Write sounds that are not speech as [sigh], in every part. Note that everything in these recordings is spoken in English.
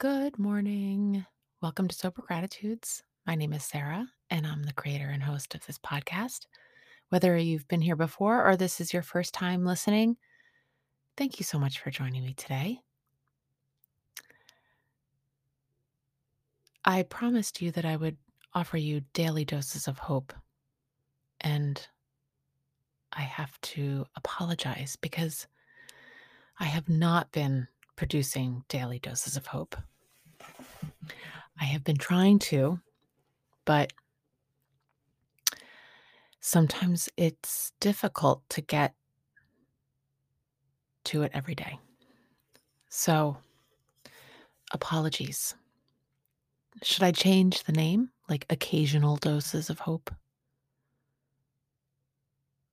Good morning. Welcome to Sober Gratitudes. My name is Sarah, and I'm the creator and host of this podcast. Whether you've been here before or this is your first time listening, thank you so much for joining me today. I promised you that I would offer you daily doses of hope, and I have to apologize because I have not been producing daily doses of hope. I have been trying to, but sometimes it's difficult to get to it every day. So, apologies. Should I change the name? Like occasional doses of hope?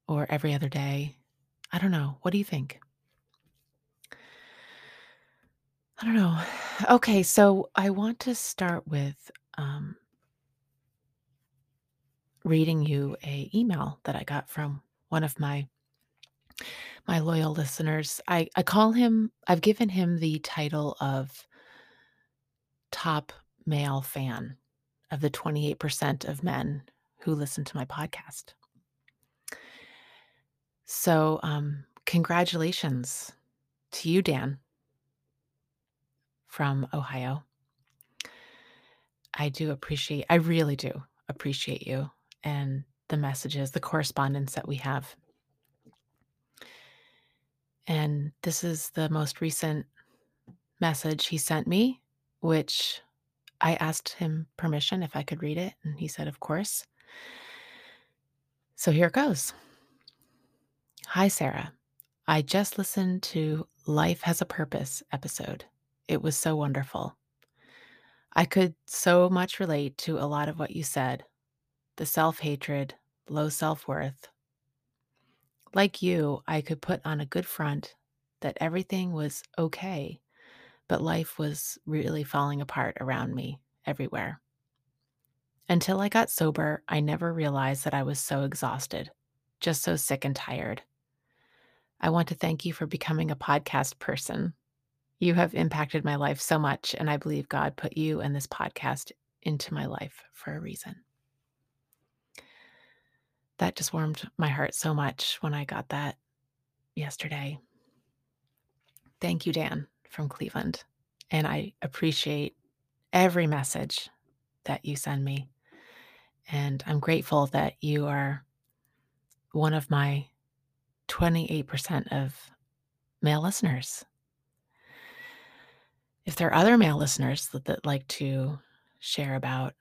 Or every other day? I don't know. What do you think? I don't know. Okay, so I want to start with um, reading you a email that I got from one of my my loyal listeners. I, I call him, I've given him the title of top male fan of the 28% of men who listen to my podcast. So, um, congratulations to you, Dan, from Ohio. I do appreciate, I really do appreciate you and the messages, the correspondence that we have. And this is the most recent message he sent me, which I asked him permission if I could read it, and he said, Of course. So here it goes. Hi, Sarah. I just listened to Life Has a Purpose episode. It was so wonderful. I could so much relate to a lot of what you said the self hatred, low self worth. Like you, I could put on a good front that everything was okay, but life was really falling apart around me everywhere. Until I got sober, I never realized that I was so exhausted, just so sick and tired. I want to thank you for becoming a podcast person. You have impacted my life so much, and I believe God put you and this podcast into my life for a reason. That just warmed my heart so much when I got that yesterday. Thank you, Dan from Cleveland. And I appreciate every message that you send me. And I'm grateful that you are one of my 28% of male listeners. If there are other male listeners that, that like to share about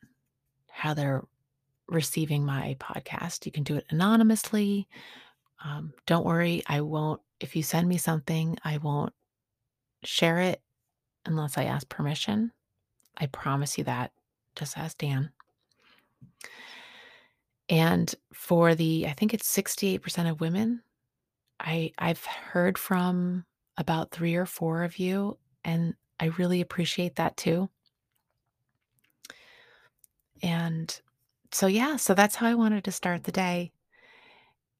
how they're receiving my podcast, you can do it anonymously. Um, don't worry, I won't, if you send me something, I won't share it unless I ask permission. I promise you that. Just ask Dan. And for the, I think it's 68% of women, I I've heard from about 3 or 4 of you and I really appreciate that too. And so yeah, so that's how I wanted to start the day.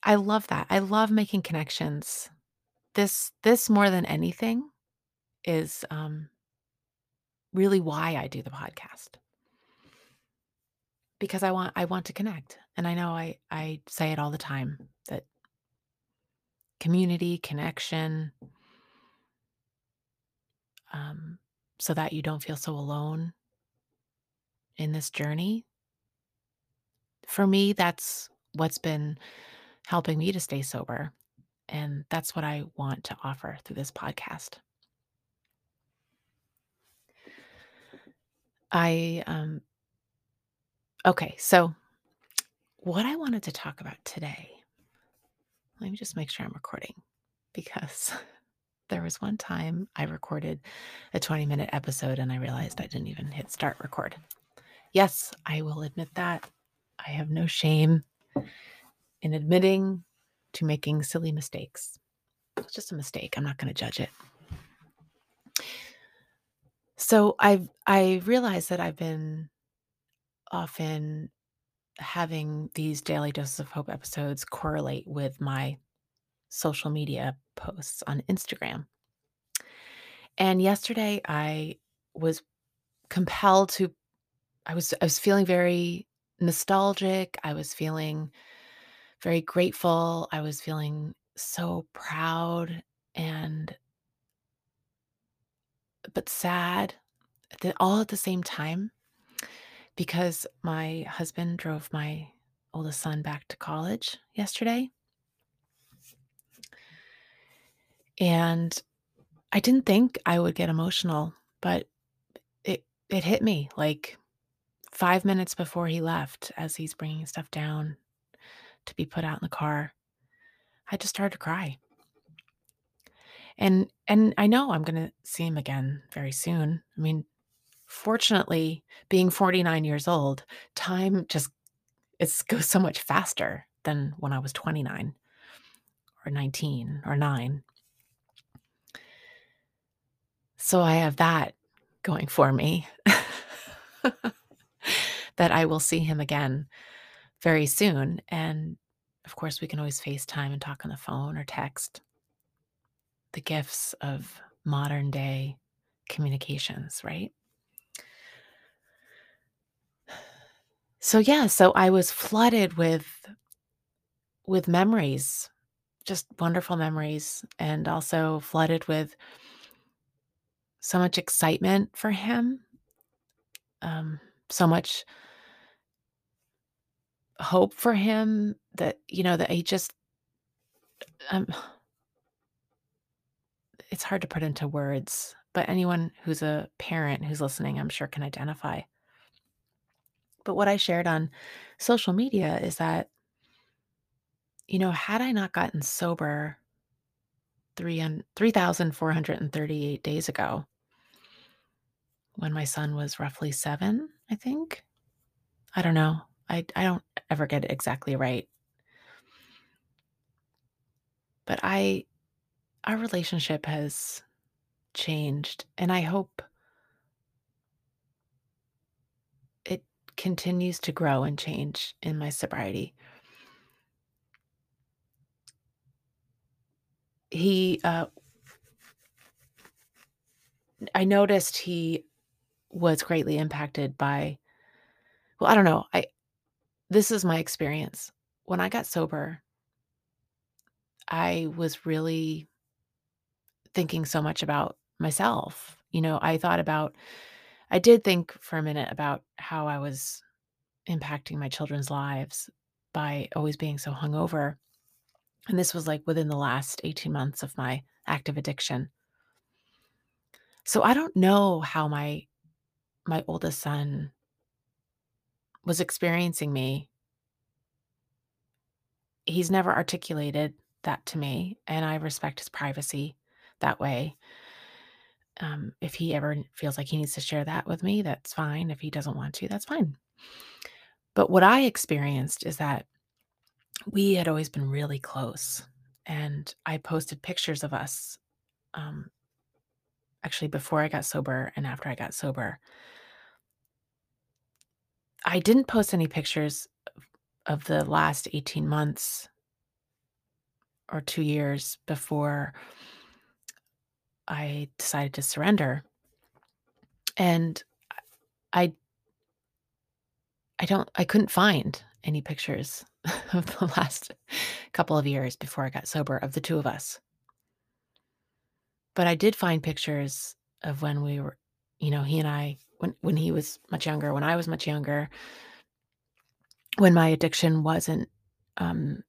I love that. I love making connections. This this more than anything is um really why I do the podcast. Because I want I want to connect. And I know I I say it all the time that community, connection, um, so that you don't feel so alone in this journey. For me, that's what's been helping me to stay sober. And that's what I want to offer through this podcast. I, um, okay, so what I wanted to talk about today, let me just make sure I'm recording because [laughs] there was one time I recorded a 20 minute episode and I realized I didn't even hit start record. Yes, I will admit that. I have no shame in admitting to making silly mistakes. It's just a mistake. I'm not going to judge it. So I've I realized that I've been often having these daily doses of hope episodes correlate with my social media posts on Instagram. And yesterday I was compelled to I was I was feeling very nostalgic. I was feeling very grateful. I was feeling so proud and but sad all at the same time because my husband drove my oldest son back to college yesterday. And I didn't think I would get emotional, but it it hit me like 5 minutes before he left as he's bringing stuff down to be put out in the car. I just started to cry. And and I know I'm gonna see him again very soon. I mean, fortunately, being 49 years old, time just it goes so much faster than when I was 29 or 19 or 9. So I have that going for me [laughs] that I will see him again very soon. And of course, we can always FaceTime and talk on the phone or text. The gifts of modern day communications, right? So yeah, so I was flooded with with memories, just wonderful memories and also flooded with so much excitement for him. Um, so much hope for him that, you know, that he just um it's hard to put into words, but anyone who's a parent who's listening, I'm sure can identify. But what I shared on social media is that, you know, had I not gotten sober three and 3,438 days ago, when my son was roughly seven, I think. I don't know. I, I don't ever get it exactly right. But I, our relationship has changed, and I hope it continues to grow and change in my sobriety. He, uh, I noticed he was greatly impacted by, well, I don't know. I, this is my experience. When I got sober, I was really thinking so much about myself. You know, I thought about, I did think for a minute about how I was impacting my children's lives by always being so hungover. And this was like within the last 18 months of my active addiction. So I don't know how my my oldest son was experiencing me. He's never articulated that to me, and I respect his privacy that way. Um, if he ever feels like he needs to share that with me, that's fine. If he doesn't want to, that's fine. But what I experienced is that we had always been really close. And I posted pictures of us um, actually before I got sober and after I got sober. I didn't post any pictures of the last 18 months or 2 years before I decided to surrender. And I I don't I couldn't find any pictures [laughs] of the last couple of years before I got sober of the 2 of us. But I did find pictures of when we were you know, he and I when when he was much younger, when I was much younger, when my addiction wasn't um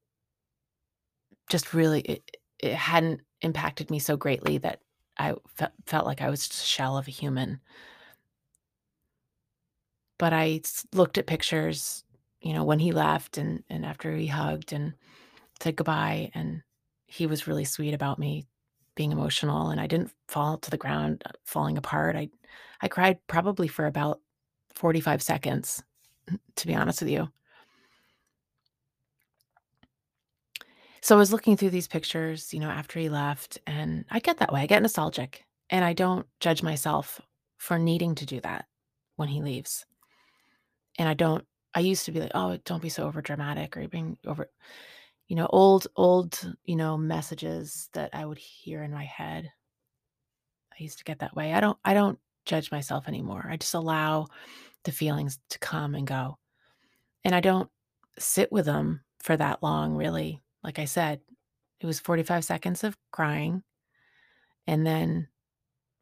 just really it, it hadn't impacted me so greatly that I fe- felt like I was just a shell of a human. But I looked at pictures, you know, when he left and and after he hugged and said goodbye and he was really sweet about me being emotional and I didn't fall to the ground uh, falling apart. I I cried probably for about 45 seconds, to be honest with you. So I was looking through these pictures, you know, after he left, and I get that way. I get nostalgic, and I don't judge myself for needing to do that when he leaves. And I don't, I used to be like, oh, don't be so over dramatic or being over, you know, old, old, you know, messages that I would hear in my head. I used to get that way. I don't, I don't judge myself anymore. I just allow the feelings to come and go. And I don't sit with them for that long, really. Like I said, it was 45 seconds of crying. And then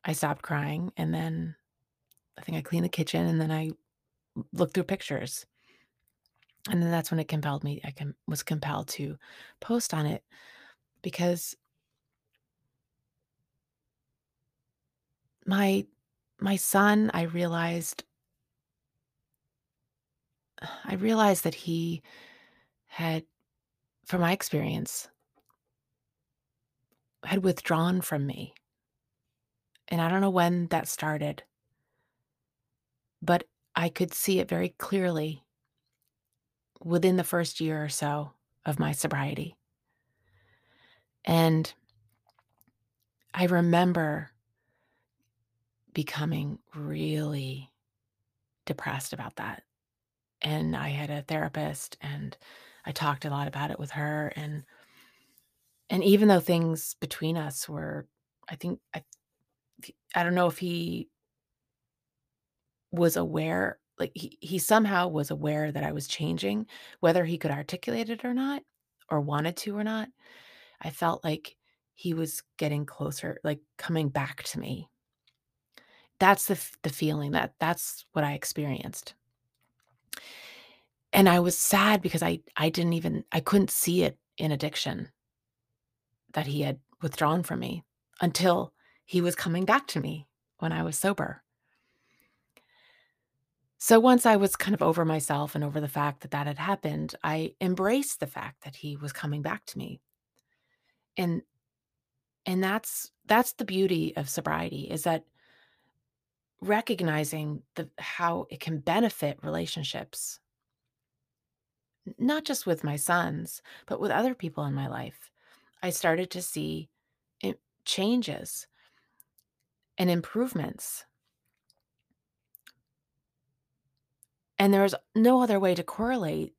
I stopped crying. And then I think I cleaned the kitchen and then I looked through pictures. And then that's when it compelled me, I can, was compelled to post on it because my my son, I realized I realized that he had, from my experience, had withdrawn from me. And I don't know when that started, but I could see it very clearly within the first year or so of my sobriety. And I remember becoming really depressed about that. And I had a therapist and I talked a lot about it with her and and even though things between us were I think I I don't know if he was aware like he he somehow was aware that I was changing, whether he could articulate it or not or wanted to or not. I felt like he was getting closer, like coming back to me. That's the the feeling that that's what I experienced. And I was sad because I I didn't even I couldn't see it in addiction that he had withdrawn from me until he was coming back to me when I was sober. So once I was kind of over myself and over the fact that that had happened, I embraced the fact that he was coming back to me. And and that's that's the beauty of sobriety is that recognizing the how it can benefit relationships not just with my sons, but with other people in my life. I started to see eh, changes and improvements. And there's no other way to correlate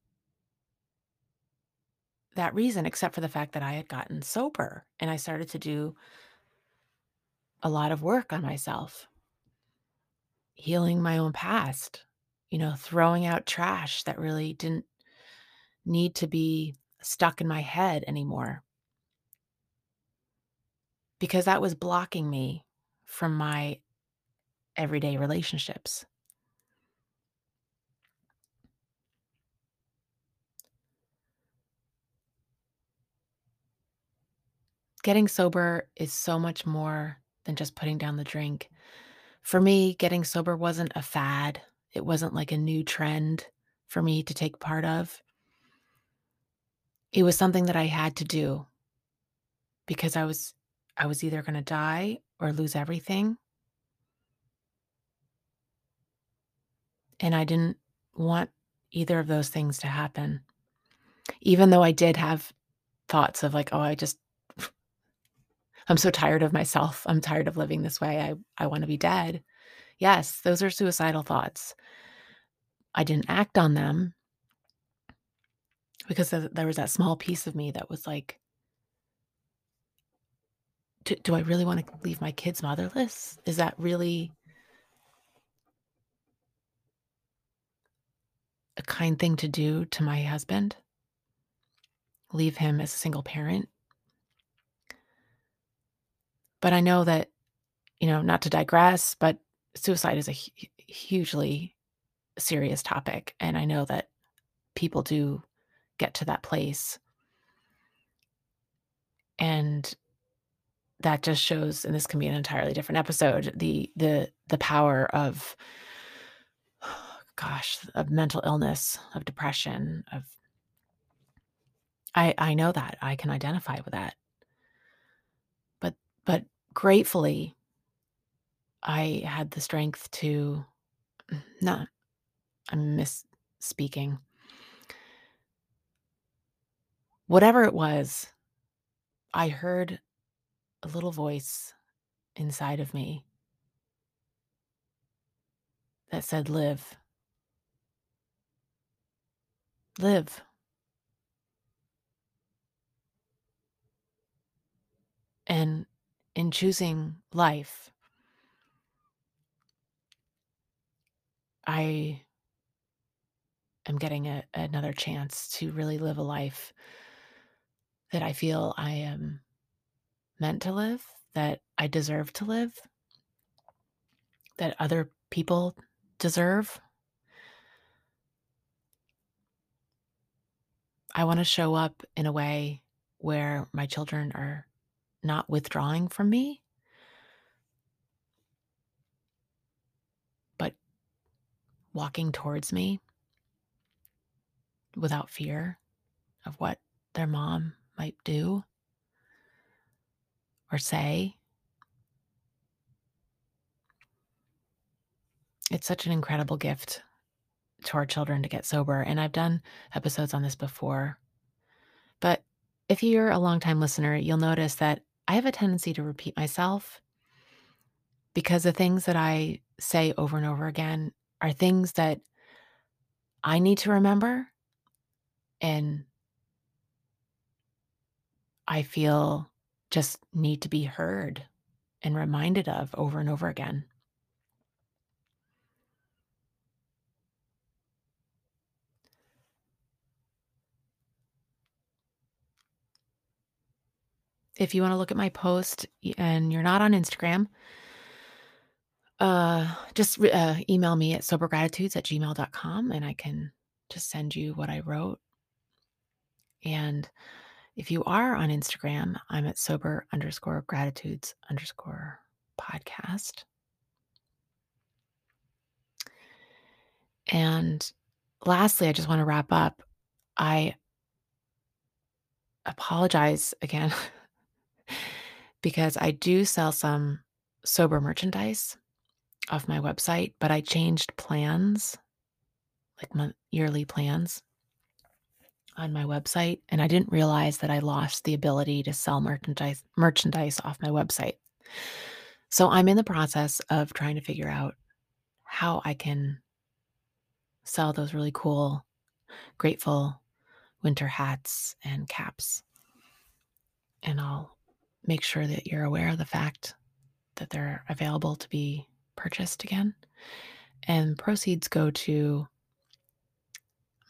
that reason except for the fact that I had gotten sober and I started to do a lot of work on myself, healing my own past, you know, throwing out trash that really didn't need to be stuck in my head anymore because that was blocking me from my everyday relationships. Getting sober is so much more than just putting down the drink. For me, getting sober wasn't a fad. It wasn't like a new trend for me to take part of. It was something that I had to do because I was I was either going to die or lose everything. And I didn't want either of those things to happen. Even though I did have thoughts of like, oh, I just I'm so tired of myself. I'm tired of living this way. I I want to be dead. Yes, those are suicidal thoughts. I didn't act on them because there was that small piece of me that was like, do, do I really want to leave my kids motherless? Is that really a kind thing to do to my husband? Leave him as a single parent? But I know that, you know, not to digress, but suicide is a hu- hugely serious topic. And I know that people do get to that place. And that just shows and this can be an entirely different episode the the the power of gosh of mental illness of depression of i i know that i can identify with that but but gratefully i had the strength to not i'm misspeaking whatever it was i heard a little voice inside of me that said, Live. Live. And in choosing life, I am getting a, another chance to really live a life that I feel I am meant to live, that I deserve to live, that other people deserve. I want to show up in a way where my children are not withdrawing from me, but walking towards me without fear of what their mom might do or say. It's such an incredible gift to our children to get sober. And I've done episodes on this before. But if you're a longtime listener, you'll notice that I have a tendency to repeat myself because the things that I say over and over again are things that I need to remember and I feel just need to be heard and reminded of over and over again. If you want to look at my post and you're not on Instagram, uh, just uh, email me at sobergratitudes at gmail.com and I can just send you what I wrote. And if you are on Instagram, I'm at sober underscore gratitudes underscore podcast. And lastly, I just want to wrap up. I apologize again [laughs] because I do sell some sober merchandise off my website, but I changed plans, like my yearly plans on my website and I didn't realize that I lost the ability to sell merchandise merchandise off my website. So I'm in the process of trying to figure out how I can sell those really cool grateful winter hats and caps. And I'll make sure that you're aware of the fact that they're available to be purchased again. And proceeds go to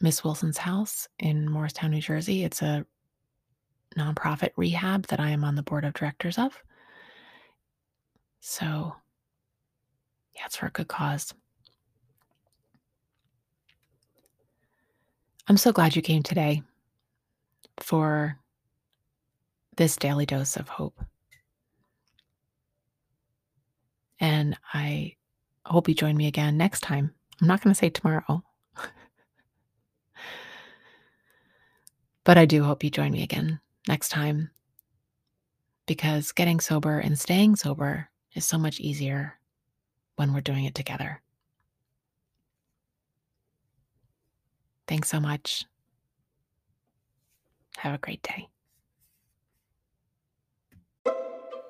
Miss Wilson's house in Morristown, New Jersey. It's a nonprofit rehab that I am on the board of directors of. So, yeah, it's for a good cause. I'm so glad you came today for this daily dose of hope. And I hope you join me again next time. I'm not going to say tomorrow. [laughs] but I do hope you join me again next time because getting sober and staying sober is so much easier when we're doing it together. Thanks so much. Have a great day.